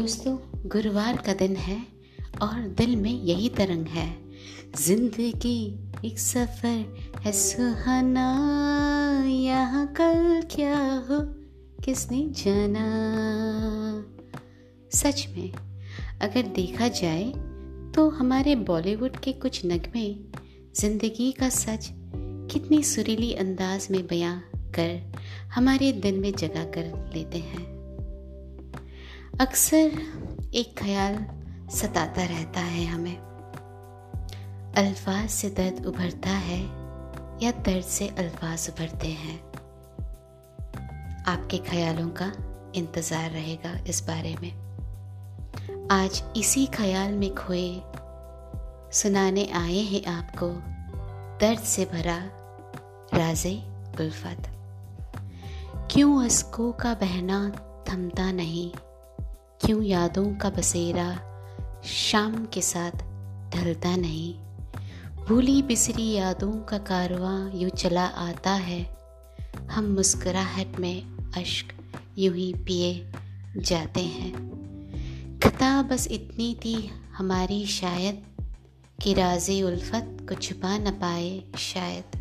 दोस्तों, गुरुवार का दिन है और दिल में यही तरंग है। ज़िंदगी एक सफ़र है सुहाना, यहाँ कल क्या हो, किसने जाना? सच में, अगर देखा जाए तो हमारे बॉलीवुड के कुछ नगमे ज़िंदगी का सच कितनी सुरीली अंदाज में बयां कर हमारे दिल में जगा कर लेते हैं। अक्सर एक ख्याल सताता रहता है हमें। अल्फाज से दर्द उभरता है या दर्द से अल्फाज उभरते हैं। आपके ख्यालों का इंतज़ार रहेगा इस बारे में। आज इसी ख्याल में खोए सुनाने आए हैं आपको दर्द से भरा राजे उल्फत। क्यों अस्को का बहना थमता नहीं? क्यों यादों का बसेरा शाम के साथ ढलता नहीं? भूली बिसरी यादों का कारवां यूँ चला आता है। हम मुस्कुराहट में अश्क यूँ ही पिए जाते हैं। खता बस इतनी थी हमारी शायद कि राजे उल्फत को छुपा न पाए शायद।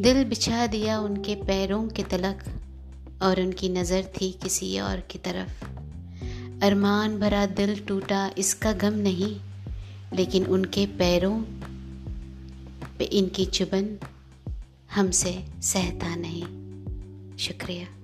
दिल बिछा दिया उनके पैरों के तलक और उनकी नज़र थी किसी और की तरफ़। अरमान भरा दिल टूटा, इसका गम नहीं, लेकिन उनके पैरों पे इनकी चुबन हमसे सहता नहीं। शुक्रिया।